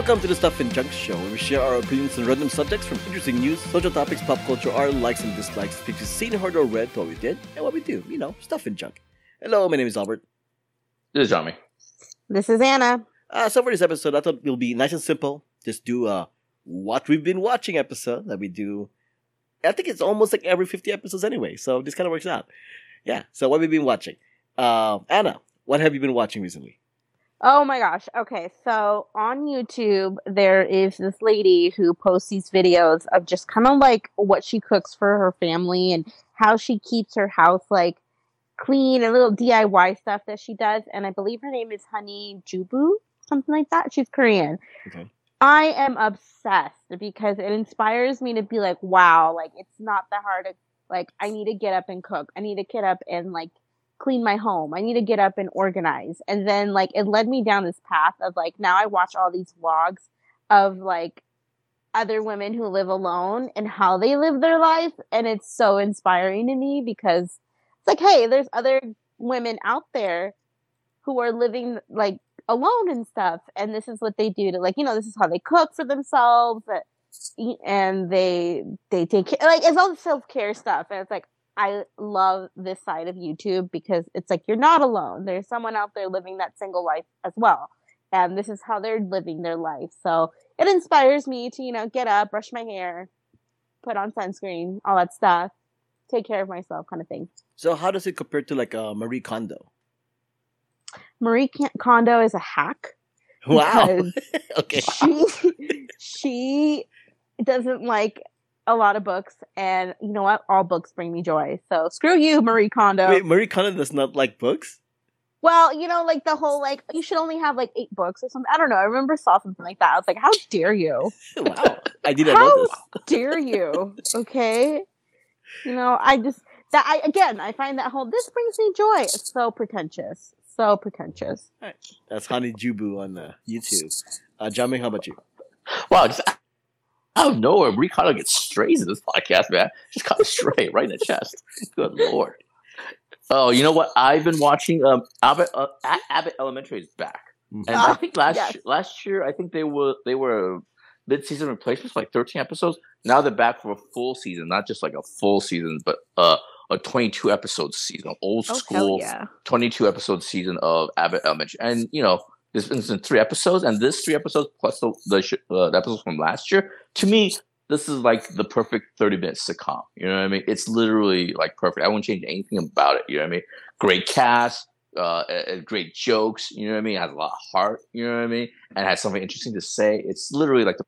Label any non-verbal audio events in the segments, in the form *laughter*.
Welcome to the Stuff and Junk Show, where we share our opinions on random subjects from interesting news, social topics, pop culture, our likes and dislikes, things you've seen, heard, or read, what we did, and what we do. You know, stuff and junk. Hello, my name is Albert. This is Johnny. This is Ana. Uh, so for this episode, I thought it'll be nice and simple. Just do a what we've been watching episode that we do. I think it's almost like every 50 episodes anyway, so this kind of works out. Yeah, so what we've been watching. Uh, Ana, what have you been watching recently? Oh my gosh. Okay, so on YouTube, there is this lady who posts these videos of just kind of like what she cooks for her family and how she keeps her house like clean and little DIY stuff that she does. And I believe her name is Honey Jubu, something like that. She's Korean. Okay. I am obsessed because it inspires me to be like, wow, like it's not that hard to like I need to get up and cook. I need to get up and like clean my home. I need to get up and organize. And then like it led me down this path of like now I watch all these vlogs of like other women who live alone and how they live their life and it's so inspiring to me because it's like hey, there's other women out there who are living like alone and stuff and this is what they do to like you know this is how they cook for themselves eh, and they they take care like it's all the self-care stuff and it's like I love this side of YouTube because it's like you're not alone. There's someone out there living that single life as well. And this is how they're living their life. So it inspires me to, you know, get up, brush my hair, put on sunscreen, all that stuff, take care of myself kind of thing. So how does it compare to like uh, Marie Kondo? Marie Kondo is a hack. Wow. *laughs* okay. She she doesn't like a lot of books, and you know what? All books bring me joy. So screw you, Marie Kondo. Wait, Marie Kondo does not like books? Well, you know, like the whole like you should only have like eight books or something. I don't know. I remember saw something like that. I was like, how dare you? *laughs* wow, I didn't how know this. *laughs* dare you? Okay, you know, I just that I again I find that whole this brings me joy. It's so pretentious, so pretentious. Right. That's Honey Jubu on uh, YouTube. Uh, John how about you? Wow, just out of nowhere, Marie Kondo gets strays in this podcast, man. Just caught a stray right in the chest. Good lord. Oh, you know what? I've been watching. Um, Abbott, uh, Abbott Elementary is back, mm-hmm. and I think last yes. last year I think they were they were mid season replacements, like thirteen episodes. Now they're back for a full season, not just like a full season, but uh, a twenty two episode season, old oh, school yeah. twenty two episode season of Abbott Elementary, and you know this is in three episodes, and this three episodes plus the the, uh, the episodes from last year. To me, this is like the perfect 30 minute sitcom. You know what I mean? It's literally like perfect. I won't change anything about it. You know what I mean? Great cast, uh, great jokes. You know what I mean? It has a lot of heart. You know what I mean? And has something interesting to say. It's literally like the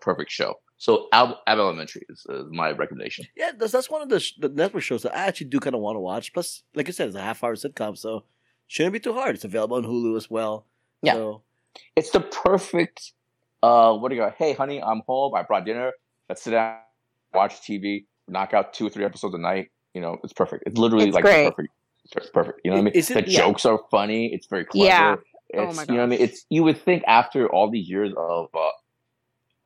perfect show. So Ab, Ab Elementary is, my recommendation. Yeah, that's, that's one of the, sh- the network shows that I actually do kind of want to watch. Plus, like I said, it's a half hour sitcom, so shouldn't be too hard. It's available on Hulu as well. Yeah, so. it's the perfect. Uh, what do you go? Hey, honey, I'm home. I brought dinner. Let's sit down, watch TV, knock out two or three episodes a night. You know, it's perfect. It's literally it's like perfect. It's perfect. You know what I mean? It, the yeah. jokes are funny. It's very clever. Yeah. It's, oh you know what I mean? It's you would think after all these years of uh,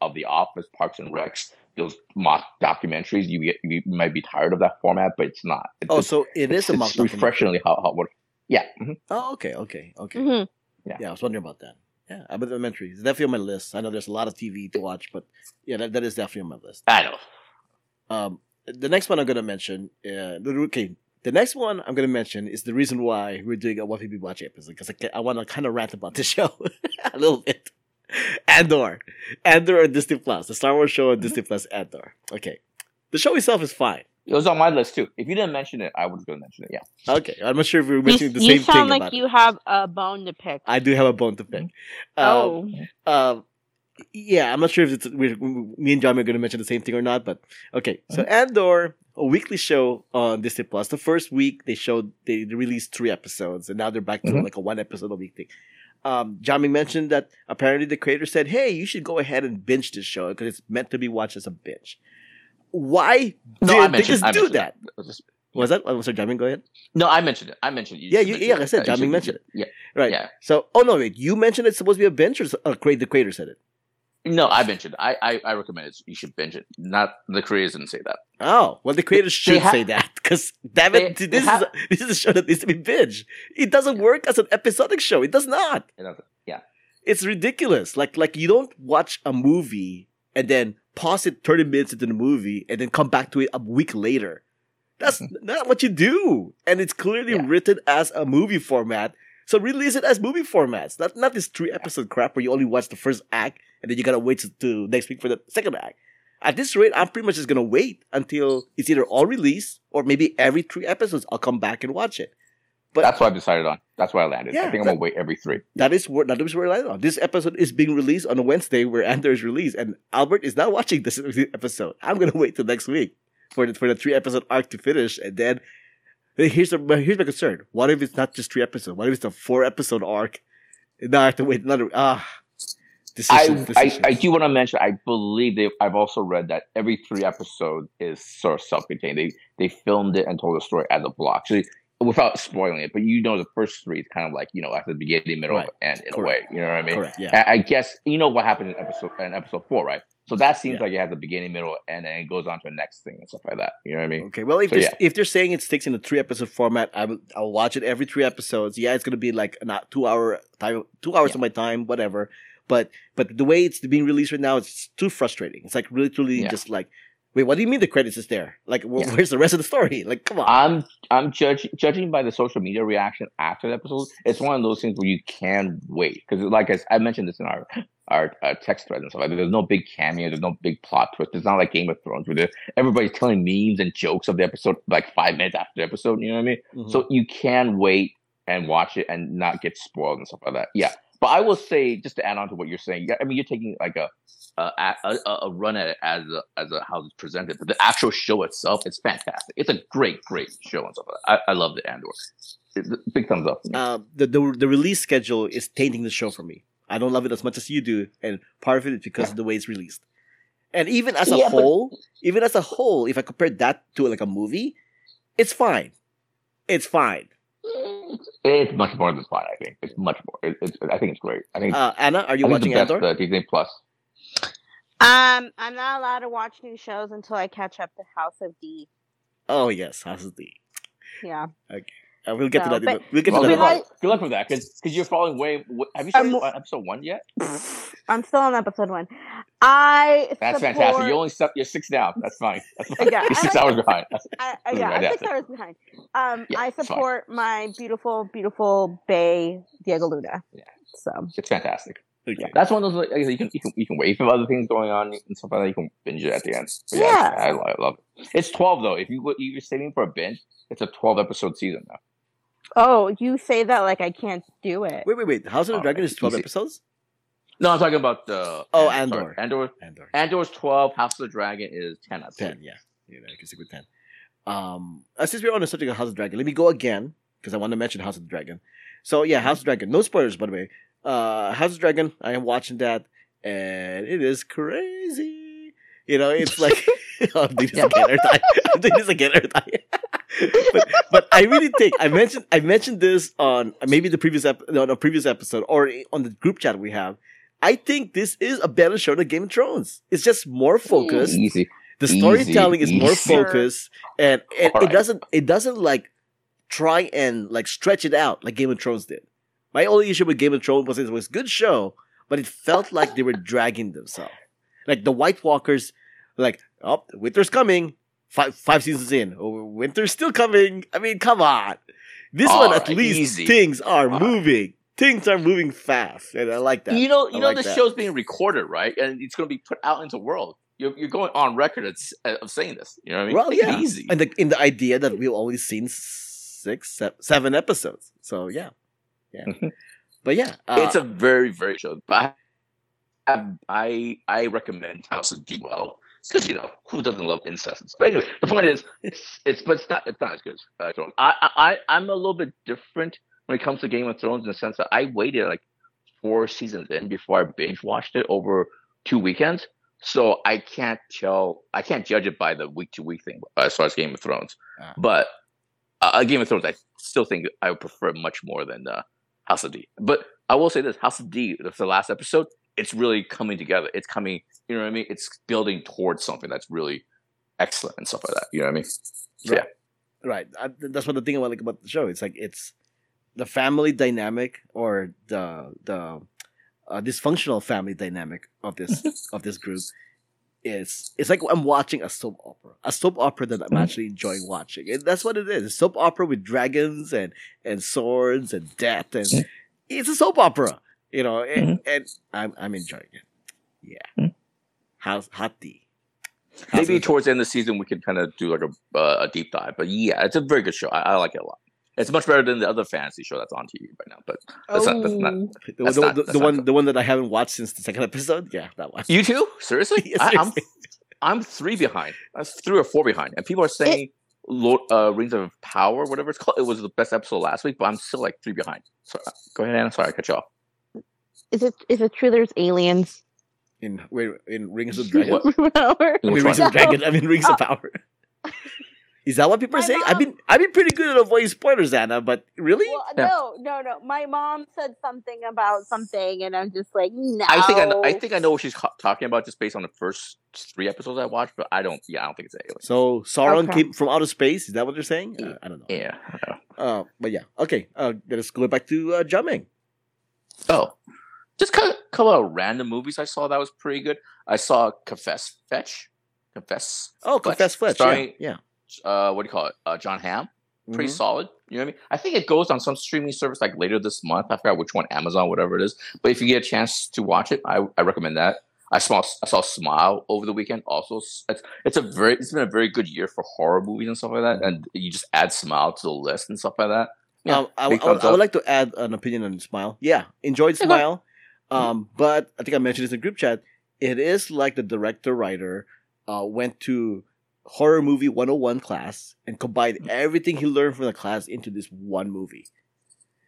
of The Office, Parks and Recs, those mock documentaries, you get you might be tired of that format, but it's not. It's, oh, so it is a mock. It's refreshingly how, how what yeah. Mm-hmm. Oh, okay, okay, okay. Mm-hmm. Yeah. yeah, I was wondering about that. Yeah, Abbott Elementary. It's definitely on my list. I know there's a lot of TV to watch, but yeah, that, that is definitely on my list. I know. Um, the next one I'm going to mention, uh, okay, the next one I'm going to mention is the reason why we're doing a What We Be Watching episode because I, I want to kind of rant about the *laughs* show *laughs* a little bit. Andor, Andor on Disney Plus, the Star Wars show on Disney Plus. Andor. Okay, the show itself is fine. It was on my list too. If you didn't mention it, I was going to mention it. Yeah. Okay, I'm not sure if we were mentioning the you same thing. You sound like about you it. have a bone to pick. I do have a bone to pick. Oh. Um, uh, yeah, I'm not sure if it's we me and John are going to mention the same thing or not, but okay. So Andor, a weekly show on Disney Plus. The first week they showed they released three episodes, and now they're back to Mhm. like a one episode a week thing. Um, Jamie mentioned that apparently the creator said, "Hey, you should go ahead and binge this show because it's meant to be watched as a binge." Why No, did I they just I do that? It. It was just- Was that? Oh, sorry, Jamie, go ahead. no, I mentioned it. I mentioned it. Yeah, you- yeah, it. I said you Jamie should mentioned Yeah. Right. Yeah. So, oh no, wait, you mentioned it's supposed to be a binge, or uh, create the creator said it? No, I mentioned it. I, I, I recommend it. You should binge it. Not the creators didn't say that. Oh, well, the creators should ha- say that because damn it, They- this they is a, this is a show that needs to be binge. It doesn't work as an episodic show. It does not. It doesn't- Yeah. It's ridiculous. Like like you don't watch a movie and then pause it 30 minutes into the movie and then come back to it a week later. That's mm-hmm. not what you do. And it's clearly Yeah. written as a movie format. So release it as movie formats. Not not this three episode crap where you only watch the first act and then you gotta wait to, to next week for the second act. At this rate, I'm pretty much just gonna wait until it's either all released or maybe every three episodes I'll come back and watch it. But That's what I decided on. That's why I landed. Yeah, I think I'm gonna wait every three. that is where that is where I landed on. This episode is being released on a Wednesday where Andor is released, and Albert is not watching this *laughs* episode. I'm gonna wait till next week for the for the three episode arc to finish, and then here's the here's my concern. What if it's not just three episodes? What if it's a four episode arc? Now I have to wait another ah. Decisions, I, I. I do want to mention. I believe they. I've also read that every three episode is sort of self-contained. They they filmed it and told the story as a block, so without spoiling it. But you know, the first three is kind of like you know at the beginning, middle, Right. and in Correct. a way. You know what I mean? Correct. Yeah. I, I guess you know what happened in episode in episode four, right? So that seems Yeah. like it has the beginning, middle, and then it goes on to the next thing and stuff like that. You know what I mean? Okay, well, if So, they're, yeah. if they're saying it sticks in a three episode format, I will I'll watch it every three episodes. Yeah, it's gonna be like hou- two hour time, two hours Yeah. of my time, whatever. But but the way it's being released right now, it's too frustrating. It's like really, truly Yeah. just like, wait, what do you mean the credits is there? Like, wh- Yeah. where's the rest of the story? Like, come on. I'm I'm judging judging by the social media reaction after the episode. It's one of those things where you can wait because, like I, I mentioned this in our our uh, text thread and stuff like. There's no big cameo. There's no big plot twist. It's not like Game of Thrones where everybody's telling memes and jokes of the episode like five minutes after the episode. You know what I mean? Mhm. So you can wait and watch it and not get spoiled and stuff like that. Yeah. But I will say, just to add on to what you're saying, yeah, I mean, you're taking like a a, a, a- run at it as a, as a how it's presented, but the actual show itself, it's fantastic. It's a great, great show and stuff. I, I love the Andor. It- Big thumbs up. uh, the, the the release schedule is tainting the show for me. I don't love it as much as you do, and part of it is because of the way it's released. And even as a Yeah, but- whole, even as a whole, if I compare that to like a movie, it's fine. It's fine. It's much more than fine. I think it's much more. It, it's, I think it's great. I think. Uh, Ana, are you I watching the best, Andor? Uh, Disney Plus. Um, I'm not allowed to watch new shows until I catch up to House of D. Oh yes, House of D. Yeah. Uh, we'll get No, to that. but- we'll get to Well, that. good in Well, the- luck. Good luck with that, because you're following way. Have you I'm started mo- episode one yet? *laughs* I'm still on episode one. I That's support, fantastic. You only step. You're six down. That's fine. That's fine. Yeah, you're six like- hours behind. I, I, *laughs* Really yeah, I'm six hours behind. Um, Yeah, I support my beautiful, beautiful Bay Diego Luna. Yeah. So it's fantastic. Okay. Yeah, that's one of those like, you can you can you can wait for other things going on and stuff like that. You can binge it at the end. But yeah, Yeah. I, I love it. It's twelve though. If you if you're saving for a binge, it's a twelve episode season now. Oh, you say that like I can't do it. Wait, wait, wait. House of the Oh, Dragon is twelve easy. episodes. No, I'm talking about the Oh, sorry, Andor. Andor. Andor. Andor's twelve. House of the Dragon is ten. I Ten, yeah. Yeah, I can stick with ten. Um, uh, since we're on the subject of House of the Dragon, let me go again because I want to mention House of the Dragon. So yeah, House of the Dragon. No spoilers, by the way. Uh, House of the Dragon. I am watching that, and it is crazy. You know, it's like I'm doing this again every time. I'm doing this again every time. but but I really think I mentioned I mentioned this on maybe the previous ep- on a previous episode or on the group chat we have. I think this is a better show than Game of Thrones. It's just more focused. Easy. The Easy, storytelling is more easy. focused, and, and it doesn't it doesn't like try and like stretch it out like Game of Thrones did. My only issue with Game of Thrones was it was a good show, but it felt like they were dragging themselves. Like the White Walkers, like oh, winter's coming. Five five seasons in, oh, winter's still coming. I mean, come on. This one at least easy. things are Alright. moving. Things are moving fast, and I like that. You know, you I know, like that. show's being recorded, right? And it's going to be put out into the world. You're, you're going on record of, saying this. You know what I mean? Well, yeah, easy. and the in the idea that we've only seen six, seven episodes. So yeah, yeah. Mhm. but yeah, uh, it's a very, very show. But I, I, I recommend House of D well because you know who doesn't love incest? But anyway, the point is, it's, it's, but it's not, it's not as good as uh, I, I- I'm a little bit different when it comes to Game of Thrones in the sense that I waited like four seasons in before I binge watched it over two weekends. So I can't tell, I can't judge it by the week to week thing uh, as far as Game of Thrones. Ah. But uh, Game of Thrones, I still think I would prefer much more than uh, House of D. But I will say this: House of D, the last episode. It's really coming together. It's coming. You know what I mean? It's building towards something that's really excellent and stuff like that. You know what I mean? Right. right. I, that's what the thing about like about the show. It's like it's the family dynamic or the the uh, dysfunctional family dynamic of this *laughs* of this group is it's like I'm watching a soap opera, a soap opera that I'm actually enjoying watching, and that's what it is. A soap opera with dragons and and swords and death, and it's a soap opera, you know, and, and I'm I'm enjoying it. Yeah, Mhm. how's hot tea? How's Maybe towards the end of the season we can kind of do like a uh, a deep dive. But yeah, it's a very good show. I, I like it a lot. It's much better than the other fantasy show that's on TV right now. But that's not, that's not. Oh. the, that's the, not- the, that's the one cool. the one that I haven't watched since the second episode. *laughs* Yeah, that one. You too? Seriously? *laughs* Yes, I, I'm. I'm three behind. I'm three or four behind, and people are saying Lord, uh, Rings of Power, whatever it's called, it was the best episode last week, but I'm still like three behind. So go ahead, Ana. Sorry, I cut you off. Is it is it true? There's aliens. in wait, in Rings of *laughs* Dragon. Power? I mean, Rings one? of Dragon. I mean, Rings of Power. Is that what people are My saying? I've been I've been pretty good at avoiding spoilers, Ana. But really, Well, Yeah. no, no, no. My mom said something about something, and I'm just like, no. I think I, know, I think I know what she's ca- talking about just based on the first three episodes I watched, but I don't. Yeah, I don't think it's alien. so Sauron Okay. came from outer space. Is that what you're saying? Uh, I don't know. Yeah. Uh, but yeah, okay. Uh, let's go back to uh, Jiaming. Oh, just kind of couple of random movies I saw that was pretty good. I saw Confess Fetch, Confess. Oh, Fletch, Confess Fletch. starring, Yeah, uh, what do you call it? Uh, John Hamm. Pretty Mhm. solid. You know what I mean? I think it goes on some streaming service like later this month. I forgot which one, Amazon, whatever it is. But if you get a chance to watch it, I, I recommend that. I saw I saw Smile over the weekend. Also, it's it's a very it's been a very good year for horror movies and stuff like that. And you just add Smile to the list and stuff like that. Yeah, um, I, would- I would like to add an opinion on Smile. Yeah, enjoyed Smile. Mm-hmm. Um, but I think I mentioned this in group chat. It is like the director writer uh, went to horror movie 101 class and combined Mm-hmm. everything he learned from the class into this one movie.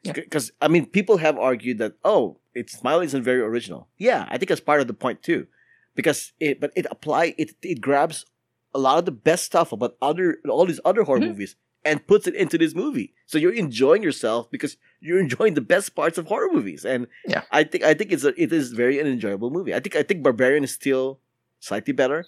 Yeah. Because I mean, people have argued that oh, it's Smile isn't very original. Yeah, I think that's part of the point too, because it but it apply it it grabs a lot of the best stuff about other all these other horror Mhm. movies and puts it into this movie. So you're enjoying yourself because you're enjoying the best parts of horror movies. And Yeah. I think I think it's a, it is very an enjoyable movie. I think I think Barbarian is still slightly better,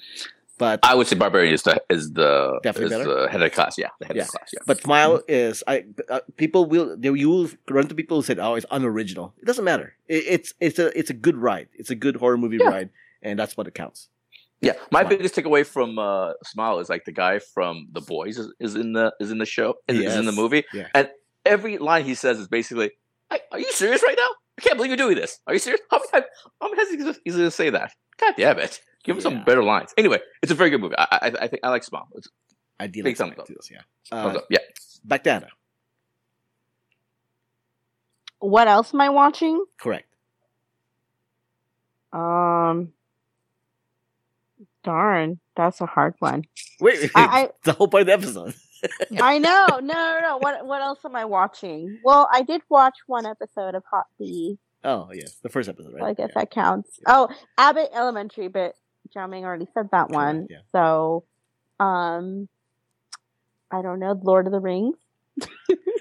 but I would say Barbarian is the is the Definitely is better? the head of the class. Yeah, the head Yeah. of the class. Yeah. but Smile is I uh, people will they you will run to people who said oh it's unoriginal. It doesn't matter. It, it's it's a it's a good ride. It's a good horror movie Yeah. ride, and that's what it counts. Yeah, my Smile. biggest takeaway from uh, Smile is like the guy from The Boys is, is in the is in the show is, is in the movie, Yeah. and every line he says is basically, "Are you serious right now? I can't believe you're doing this. Are you serious? How many times how many times is he going to say that? God damn it! Give him Yeah. some better lines." Anyway, it's a very good movie. I I, I think I like Smile. It's I did Big like thumbs Smile up. too, Yeah. Uh, up. Yeah, back to Ana. What else am I watching? Correct. Um, darn, that's a hard one. Wait, wait, *laughs* I, the whole point of the episode. I, *laughs* I know. *laughs* No, no, no. What, what else am I watching? Well, I did watch one episode of Hot B. Oh yes, the first episode, right? So I guess Yeah. that counts. Oh, Abbott Elementary, but Jiaming already said that one. yeah. So, um, I don't know. Lord of the Rings. *laughs*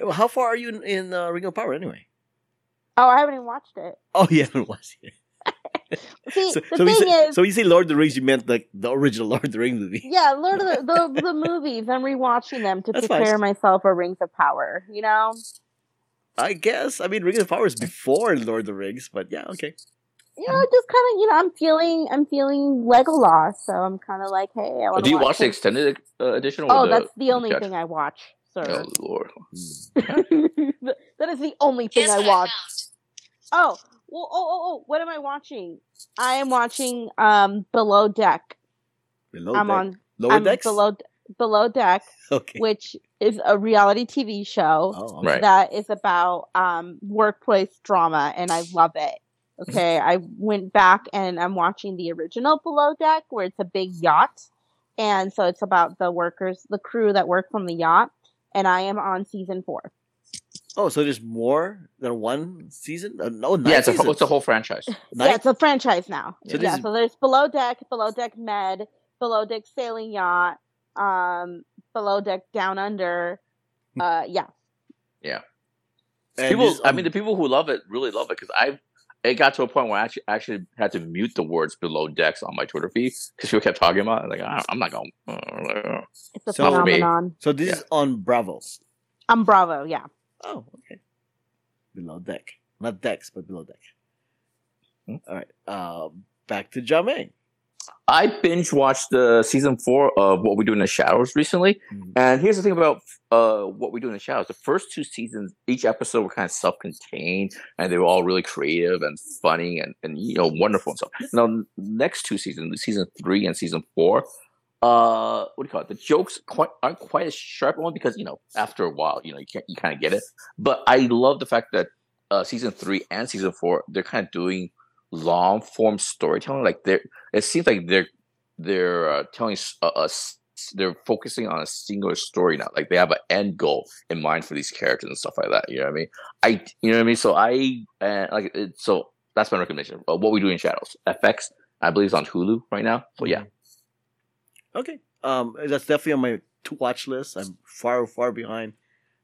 Well, How far are you in, in uh, Ring of Power anyway? Oh, I haven't even watched it. Oh, you haven't watched it. *laughs* See, So, the so, thing you say, is, so you say Lord of the Rings, you meant like the original Lord of the Rings movie. yeah, Lord of the, the *laughs* the movies. I'm rewatching them to That's prepare fine. myself for Rings of Power. You know. I guess. I mean, Ring of Power is before Lord of the Rings, but yeah, okay. You know, just kind of, you know, I'm feeling, I'm feeling Legolas, so I'm kind of like, hey, I want do you watch the extended uh, edition? Or Oh, the, that's the only catch- thing I watch, sir. Oh lord! *laughs* that is the only thing Here's I watch. Oh, well, oh, oh, oh, what am I watching? I am watching um Below Deck. Below Deck. I'm deck. on Lower I'm decks. Below Below Deck, *laughs* Okay. which is a reality TV show. Oh, Right. that is about um, workplace drama, and I love it. Okay, I went back and I'm watching the original Below Deck, where it's a big yacht, and so it's about the workers, the crew that work from the yacht, and I am on season four. Oh, so there's more than one season? Uh, no, nine Yeah, it's a, it's a whole franchise. Nine? Yeah, it's a franchise now. So yeah, is- so there's Below Deck, Below Deck Med, Below Deck Sailing Yacht, um, Below Deck Down Under. Uh, yeah, And people, this is I mean, the people who love it really love it because I. It got to a point where I actually, actually had to mute the words below decks on my Twitter feed because people kept talking about it. Like, I, I'm not going. to it's a So- phenomenon. so this yeah. is on Bravo. I'm Bravo. Yeah. Oh, okay. Below deck, not decks, but below deck. Hmm. All right. Uh, back to Jamie. I binge watched the season four of What We Do in the Shadows recently, Mhm. and here's the thing about uh, What We Do in the Shadows: the first two seasons, each episode were kind of self-contained, and they were all really creative and funny and, and you know wonderful and stuff. Now, next two seasons, season three and season four, uh, what do you call it? The jokes quite aren't quite as sharp one because you know after a while, you know you can't you kind of get it. But I love the fact that uh, season three and season four they're kind of doing long form storytelling. Like they're it seems like they're they're uh, telling us they're focusing on a singular story now. Like they have an end goal in mind for these characters and stuff like that. You know what I mean? I you know what I mean. So I uh, like it, so that's my recommendation. Uh, what we do in shadows FX. I believe it's on Hulu right now. So yeah, Okay. Um, that's definitely on my to watch list. I'm far, far behind.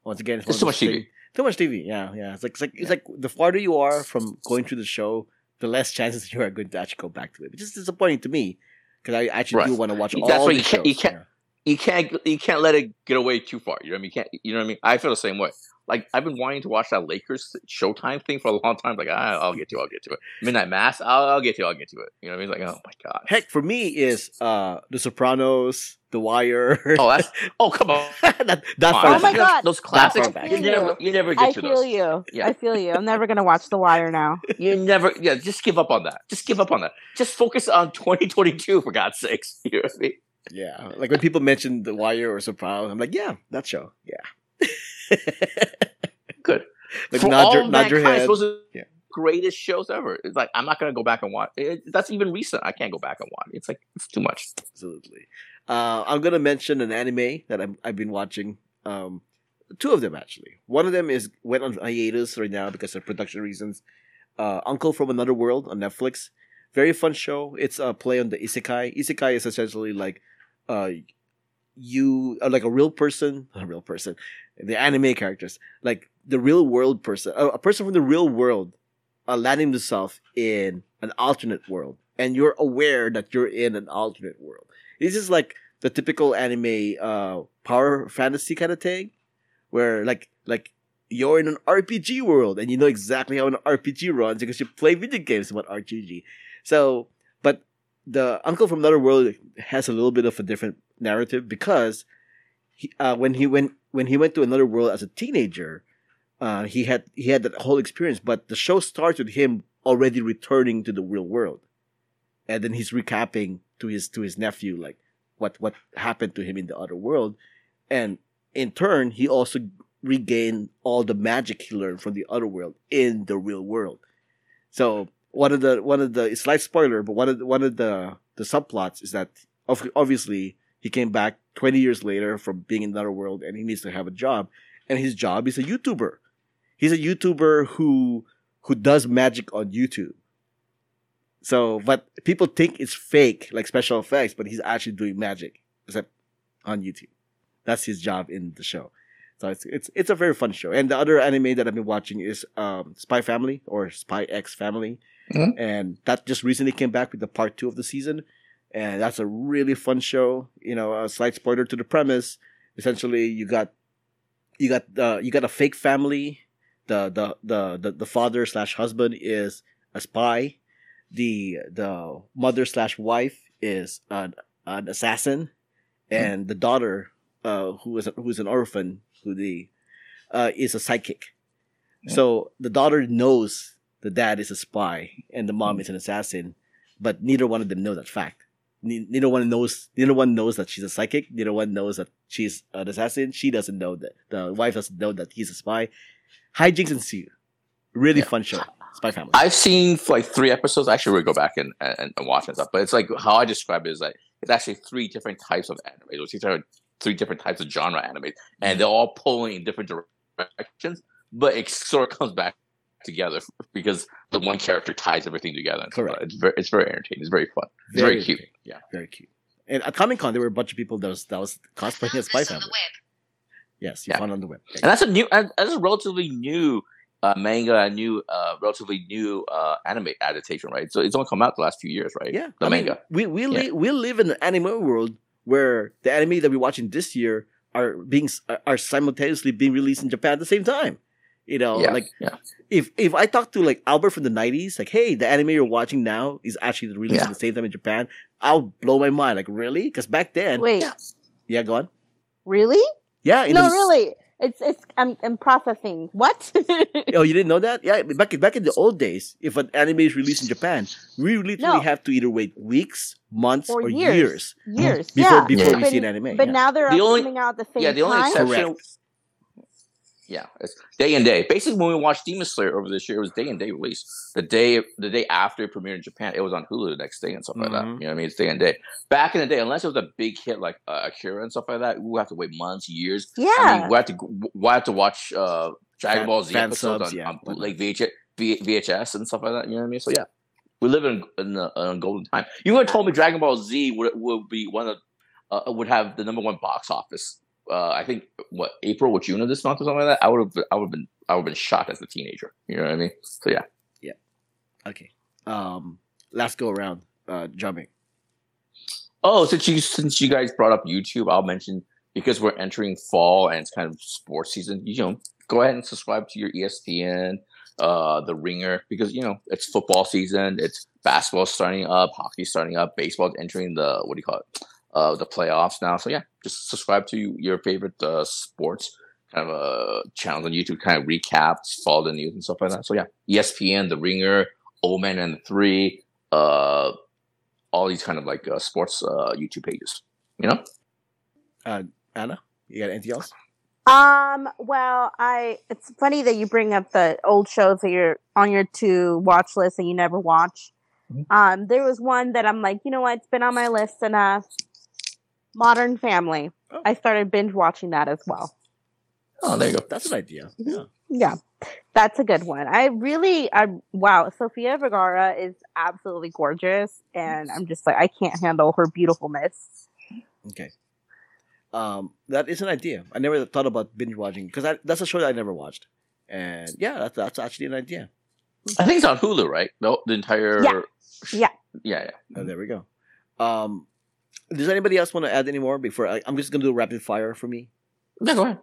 Once again, It's of too much TV. thing- Too much TV. Yeah, yeah. It's like it's like it's like the farther you are from going through the show, the less chances *laughs* you are going to actually go back to it. Which is disappointing to me because I actually do want to watch That's all why the you can't- shows. you can't- you can't you can't let it get away too far. You know what I mean? You can't you know what I mean? I feel the same way. Like I've been wanting to watch that Lakers Showtime thing for a long time. Like ah, I'll get to, it, I'll get to it. Midnight Mass, I'll, I'll get to, it, I'll get to it. You know what I mean? Like oh my god. Heck, for me is uh The Sopranos, The Wire. Oh, that's *laughs* oh come on. that, that Come. Oh my back. God. Those classics. far back. You never you never get to those. I to feel those. you. Yeah. I feel you. I'm never gonna watch The Wire now. You never yeah. Just give up on that. Just give up on that. Just focus on 2022 for God's sakes. *laughs* You know what I mean? Yeah, like when people mention The Wire or Sopranos, I'm like, yeah, that show. Yeah. Good. like for nod all your, nod your head. are Yeah. greatest shows ever. It's like I'm not gonna go back and watch. It, that's even recent. I can't go back and watch. It's like it's too much. Absolutely. Uh, I'm gonna mention an anime that I'm, I've been watching. Um, two of them actually. One of them is went on hiatus right now because of production reasons. Uh, Uncle from Another World on Netflix. Very fun show. It's a play on the isekai. Isekai is essentially like, uh, you are like a real person, *laughs* a real person, the anime characters, like the real world person, a person from the real world, uh, landing himself in an alternate world, and you're aware that you're in an alternate world. This is like the typical anime uh power fantasy kind of thing, where like like you're in an RPG world and you know exactly how an RPG runs because you play video games about RPG. So, but the uncle from another world has a little bit of a different narrative because he, uh, when he went when he went to another world as a teenager, uh, he had he had that whole experience. But the show starts with him already returning to the real world, and then he's recapping to his to his nephew like what what happened to him in the other world, and in turn he also regained all the magic he learned from the other world in the real world. So one of the one of the it's light spoiler, but one of the, one of the the subplots is that obviously he came back 20 years later from being in another world and he needs to have a job and his job is a YouTuber. He's a YouTuber who who does magic on YouTube. So, but people think it's fake, like special effects, but he's actually doing magic, except on YouTube. That's his job in the show. So it's it's it's a very fun show. And the other anime that I've been watching is um, Spy Family or Spy X Family, Mhm. and that just recently came back with the part two of the season, and that's a really fun show. You know, a slight spoiler to the premise. Essentially, you got you got uh, you got a fake family. The the the the, the father slash husband is a spy. The the mother slash wife is an an assassin, and the daughter, uh, who is a, who is an orphan, who the uh, is a psychic. So the daughter knows the dad is a spy and the mom is an assassin, but neither one of them know that fact. Ne- Neither one knows. Neither one knows that she's a psychic. Neither one knows that she's an assassin. She doesn't know that the wife doesn't know that he's a spy. Hijinks ensue. Really Yeah. fun show. Spy Family. I've seen like three episodes. I actually would go back and, and, and watch and stuff. But it's like how I describe it is like it's actually three different types of anime. These are three different types of genre anime, and mm-hmm. they're all pulling in different directions. But it sort of comes back together because the one character ties everything together. Correct. It's very it's very entertaining. It's very fun. It's very, cute. Yeah, very cute. And at Comic Con, there were a bunch of people that was that was cosplaying as Spy Family. Yes, you Yeah. found on the web. And that's a new, and that's a relatively new uh, manga, a new, uh, relatively new uh, anime adaptation, right? So it's only come out the last few years, right? Yeah, the I mean, manga. we we Yeah. li- we live in an anime world where the anime that we're watching this year are being are simultaneously being released in Japan at the same time. You know, yeah, like yeah. if if I talk to like Albert from the '90s, like, hey, the anime you're watching now is actually released Yeah. at the same time in Japan, I'll blow my mind. Like, really? Because back then, Wait, yeah, go on. really? Yeah, No, the- really. It's it's I'm, I'm processing. What? Oh, you didn't know that? *laughs* Yeah, back in, back in the old days, if an anime is released in Japan, we literally No. have to either wait weeks, months, or, Or years, years. Years. before yeah. before Yeah. we But- see an anime. But yeah. now they're The all only- coming out at the same Yeah, the only time. exception. Correct. Yeah, it's day and day. Basically, when we watched Demon Slayer over this year, it was day and day release. The day, the day after it premiered in Japan, it was on Hulu the next day and stuff like that. Mhm. You know what I mean? It's day and day. Back in the day, unless it was a big hit like uh, Akira and stuff like that, we would have to wait months, years. Yeah. I mean, we have to we have to watch uh, Dragon Fan- Ball Z fan episodes subs, on, yeah, on like VH, V- VHS and stuff like that. You know what I mean? So yeah, we live in in a, in a golden time. You would have told me Dragon Ball Z would would be one of uh, would have the number one box office. Uh, I think what April or June of this month or something like that. I would have I would have been I would have been shocked as a teenager. You know what I mean? So yeah. Yeah. Okay. Um, last go around. Uh, Jiaming. Oh, since you since you guys brought up YouTube, I'll mention because we're entering fall and it's kind of sports season. You know, go ahead and subscribe to your ESPN, uh, the Ringer, because you know it's football season. It's basketball starting up, hockey starting up, baseball entering the what do you call it, uh, the playoffs now. So yeah, just subscribe to your favorite uh, sports kind of uh, channels on YouTube, kind of recaps, follow the news and stuff like that. So yeah, ESPN, the Ringer, Omen and the Three. Uh, all these kind of like uh, sports uh, YouTube pages. You know, Ana, you got anything else? Um. Well, I. It's funny that you bring up the old shows that you're on your to watch list and you never watch. Mhm. Um. There was one that I'm like, you know what? It's been on my list enough. Modern Family. Oh. I started binge watching that as well. oh, there you go. That's an idea. Mm-hmm. Yeah. Yeah, that's a good one. I really, I wow, Sofia Vergara is absolutely gorgeous, and I'm just like, I can't handle her beautifulness. Okay. Um, that is an idea. I never thought about binge watching because that's a show that I never watched, and yeah, that's that's actually an idea. I think it's on Hulu, right? No, the entire. Yeah. Yeah. Yeah, yeah. Oh, there we go. Um, does anybody else want to add any more before I, I'm just gonna do a rapid fire for me? Yeah, go ahead.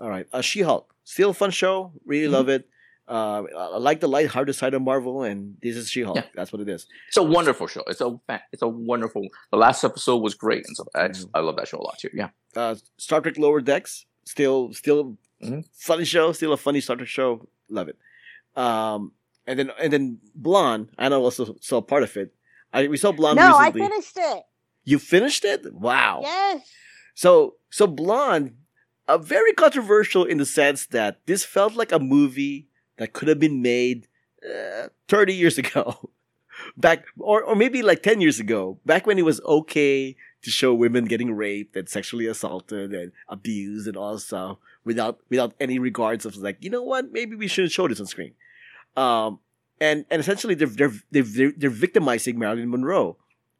All right, uh, She Hulk, still a fun show. Really Mhm. love it. Uh, I like the light-hearted side of Marvel, and this is She Hulk. Yeah. That's what it is. It's a wonderful show. It's a fa- it's a wonderful. The last episode was great, and so I, Mhm. I love that show a lot too. Yeah. Uh, Star Trek Lower Decks, still still Mhm. funny show, still a funny Star Trek show. Love it. Um, and then and then Blonde, I know also saw part of it. I we saw Blonde no, I finished it. You finished it? Wow. Yes. So so Blonde, uh, very controversial in the sense that this felt like a movie that could have been made uh, 30 years *laughs* ago. Back or or maybe like 10 years ago, back when it was okay to show women getting raped and sexually assaulted and abused and all stuff without without any regards of like, you know what, maybe we shouldn't show this on screen. Um and and essentially they're they're they're, they're, they're victimizing Marilyn Monroe.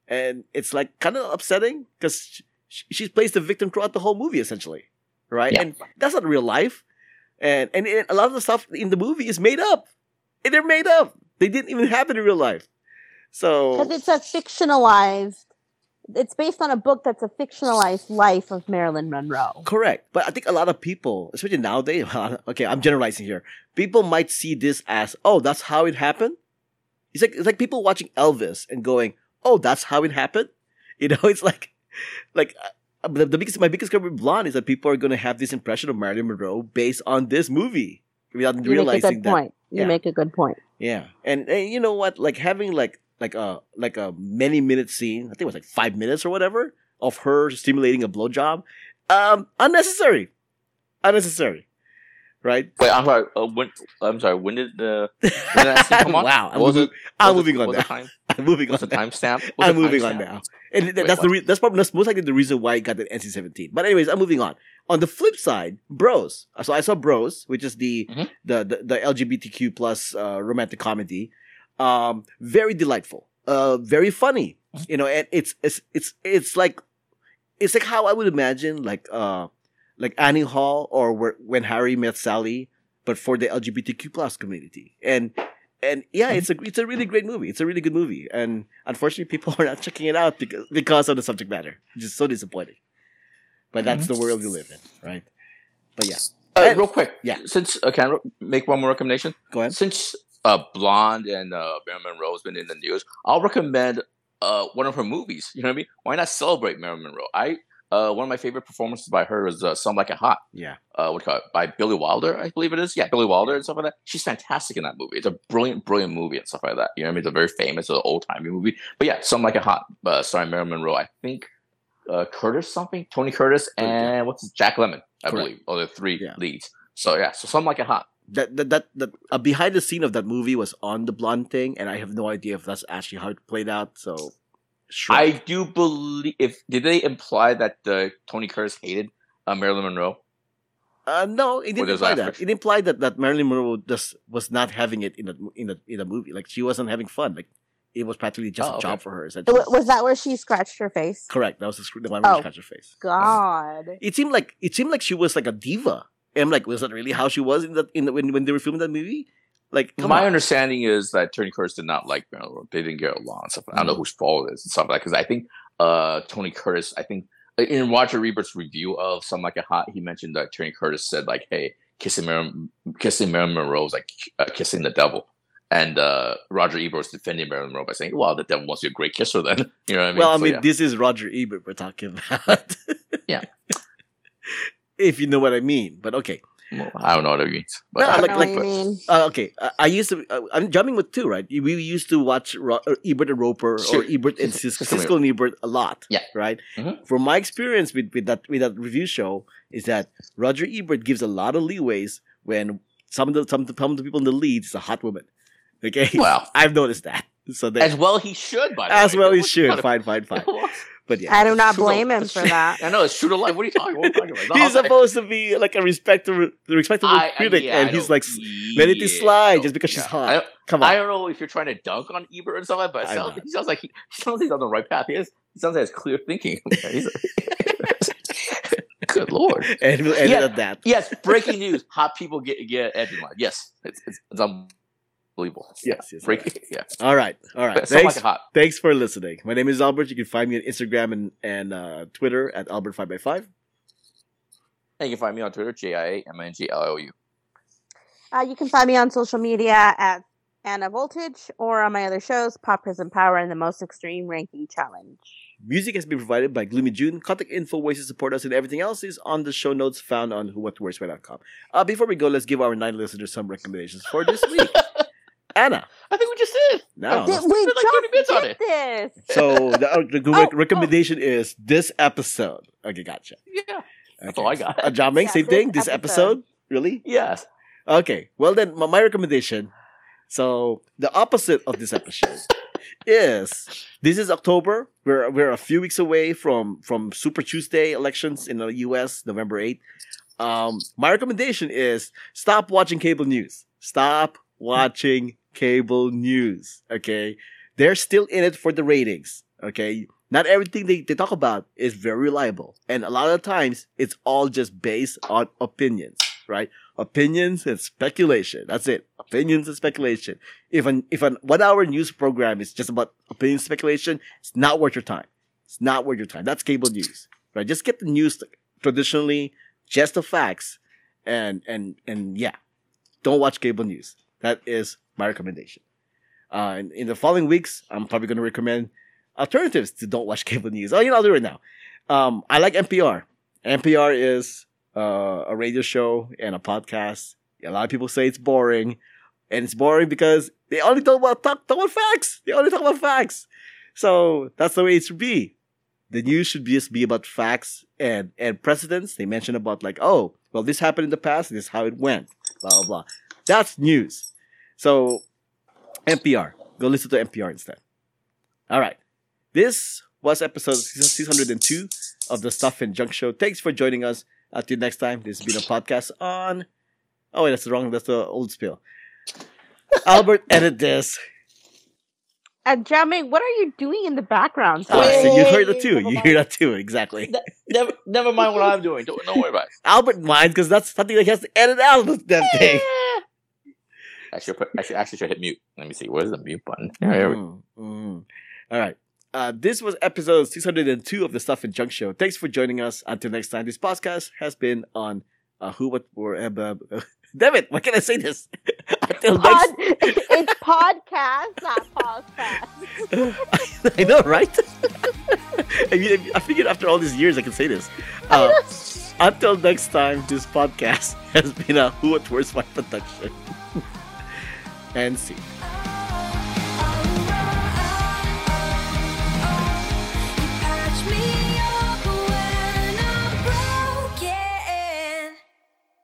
And it's like kind of upsetting because she, she plays the victim throughout the whole movie essentially right? Yeah. and that's not real life. And and it, a lot of the stuff in the movie is made up. And they're made up. They didn't even happen in real life. So Because it's a fictionalized. It's based on a book that's a fictionalized life of Marilyn Monroe. correct. But i think a lot of people especially nowadays *laughs* okay i'm generalizing here. People might see this as oh that's how it happened. It's like it's like people watching elvis and going oh that's how it happened *laughs* you know it's like like uh, the, the biggest my biggest problem with blonde is that people are going to have this impression of marilyn monroe based on this movie without You make a realizing good that point. You yeah. make a good point. Yeah, and, and you know what? Like having like like a like a many minute scene. I think it was like five minutes or whatever of her stimulating a blowjob. Um, unnecessary, unnecessary, right? Wait, I'm sorry. Uh, when I'm sorry. When did the when did that scene *laughs* come on? wow, I'm, What was moving, it? I'm was it- on was now. *laughs* *laughs* I'm moving on What's the timestamp? I'm moving on now, and th- Wait, that's the re- that's probably that's most likely the reason why it got the NC-17. But anyways, I'm moving on. On the flip side, Bros. So I saw Bros, which is the Mhm. the, the the LGBTQ plus uh, romantic comedy. Um, very delightful. Uh, very funny. Mm-hmm. You know, and it's it's it's it's like it's like how I would imagine like uh like Annie Hall or where, when Harry met Sally, but for the LGBTQ plus community. And and yeah, it's a it's a really great movie. It's a really good movie, and unfortunately, people *laughs* are not checking it out because because of the subject matter, which is so disappointing. But that's Mm-hmm. the world we live in, right? But yeah, Uh, And- real quick, yeah. Since uh, can I make one more recommendation? Go ahead. Since uh, Blonde and uh, Marilyn Monroe has been in the news, I'll recommend uh, one of her movies. You know what I mean? Why not celebrate Marilyn Monroe? I uh, one of my favorite performances by her is uh, "Some Like It Hot." Yeah. Uh, what call it? By Billy Wilder, I believe it is. Yeah, Billy Wilder and stuff like that. She's fantastic in that movie. It's a brilliant, brilliant movie and stuff like that. You know what I mean? It's a very famous, uh, old timey movie. But yeah, "Some Like It Hot," uh, starring Marilyn Monroe. I think uh, Curtis something, Tony Curtis, Yeah. and what's his, Jack Lemmon, I Correct. believe, are the three Yeah. leads. So yeah, so "Some Like It Hot." That that that, that behind the scene of that movie was on the blonde thing, and I have no idea if that's actually how it played out. So, sure. I do believe. If did they imply that uh, Tony Curtis hated uh, Marilyn Monroe? Uh, no, it didn't imply after- that. It implied that, that Marilyn Monroe just was not having it in the in the in the movie. Like she wasn't having fun. Like it was practically just Oh, a okay. job for her. Essentially. Was that where she scratched her face? correct? That was the, sc- the one where she Oh. scratched her face. God. It seemed like it seemed like she was like a diva. And I'm like, was that really how she was in that in the, when when they were filming that movie? Like, My on. understanding is that Tony Curtis did not like Marilyn Monroe. They didn't get along and stuff. I don't know Mm. whose fault it is and stuff like that. Because I think uh, Tony Curtis, I think uh, in Roger Ebert's review of Some Like It Hot, he mentioned that Tony Curtis said like, "Hey, kissing Marilyn, kissing Marilyn Monroe is like uh, kissing the devil." And uh, Roger Ebert was defending Marilyn Monroe by saying, "Well, the devil must be a great kisser, then." *laughs* You know what I mean? well, I So, mean, yeah. this is Roger Ebert we're talking about. Yeah. *laughs* if you know what I mean. But okay. Well, I don't know what it means. But No, I like- like- what you mean. Uh, okay, I, I used to. Uh, I'm jumping with two, right? We used to watch Ro- uh, Ebert and Roeper Sure. or Ebert and Sis- Just Siskel and Ebert a lot. Yeah. Right. Mhm. From my experience with, with that with that review show, is that Roger Ebert gives a lot of leeways when some of the some of the, some of the people in the lead is a hot woman. Okay. Well, *laughs* I've noticed that. So that as well he should, by the as way. well he What- should. what- Fine, fine, fine. *laughs* But yeah. I do not blame him for that. *laughs* I know it's true to life. What are you talking? What are you talking about? No, He's supposed to be like a respectable, the respectable I- I- critic, yeah, and I he's like, let it Yeah, slide just because she's hot. I, Come I don't know if you're trying to dunk on Ebert and stuff like that, but it sounds, he sounds like he, he sounds like he's on the right path. He, is, he sounds like he's clear thinking. *laughs* He's a- Good lord. And we'll end Yeah. it at that. Yes, breaking news. Hot people get get edge in line. Yes, it's, it's, it's unbelievable. Yes, yes. Breaking. Yeah. All right, all right. *laughs* Thanks, like hot. thanks for listening. My name is Albert. You can find me on Instagram and and uh, Twitter at Albert Five by Five. And you can find me on Twitter, J I A M N G L O U. Uh, you can find me on social media at Ana Voltage or on my other shows, Pop Prison Power and the Most Extreme Ranking Challenge. Music has been provided by Gloomy June. Contact info, ways to support us, and everything else is on the show notes found on whatworksway.com. Uh, before we go, let's give our nine listeners some recommendations for this *laughs* week. Ana, I think we just did. now. Did- we spend like 30 minutes just on did this. So the, uh, the *laughs* Oh, rec- recommendation is this episode. Okay, gotcha. Yeah. That's all I got. Uh, Jiaming, Yeah, same thing. This episode. episode, really? Yes. Okay. Well, then my, my recommendation. So the opposite of this episode *laughs* is this is October. We're we're a few weeks away from from Super Tuesday elections in the U.S. November eighth. Um, my recommendation is stop watching cable news. Stop watching cable news. Okay, they're still in it for the ratings. Okay, not everything they, they talk about is very reliable, and a lot of times it's all just based on opinions. Right? opinions and speculation. That's it. Opinions and speculation. If an if an one hour news program is just about opinion speculation, it's not worth your time. It's not worth your time. That's cable news. Right? Just get the news traditionally, just the facts, and and and yeah. Don't watch cable news. That is my recommendation. Uh, in, in the following weeks, I'm probably going to recommend alternatives to don't watch *laughs* cable news. Oh, you know, I'll do it now. Um, I like NPR. NPR is uh, a radio show and a podcast. A lot of people say it's boring, and it's boring because they only talk about talk, talk about facts. They only talk about facts. So that's the way it should be. The news should just be about facts and and precedents. They mention about like, oh, well, this happened in the past. This is how it went. Blah blah blah. That's news. So NPR. Go listen to NPR instead. All right. This was episode 602 of the Stuff and Junk Show. Thanks for joining us. Until next time, this has been a podcast on. Oh, wait, that's the wrong. That's the old spill. *laughs* Albert, edit this. And Jiaming, what are you doing in the background? Ah, Sorry. so you heard it too. You mind. hear that too. Exactly. Never, never mind what I'm doing. Don't, don't worry about it. Albert minds because that's something that he has to edit out of this damn thing. I should put, I should actually should hit mute. Let me see. Where's the mute button? There we Mm. All right. Uh, this was episode 602 of the Stuff and Junk Show. Thanks for joining us. Until next time, this podcast has been on uh, who, what, or, uh, uh, *laughs* damn it, why can't I say this? *laughs* Until Pod, next, *laughs* it's podcast, not podcast. I know, right? I mean, I figured after all these years I can say this. Uh, until next time, this podcast has been a Who What Worst My production. And see.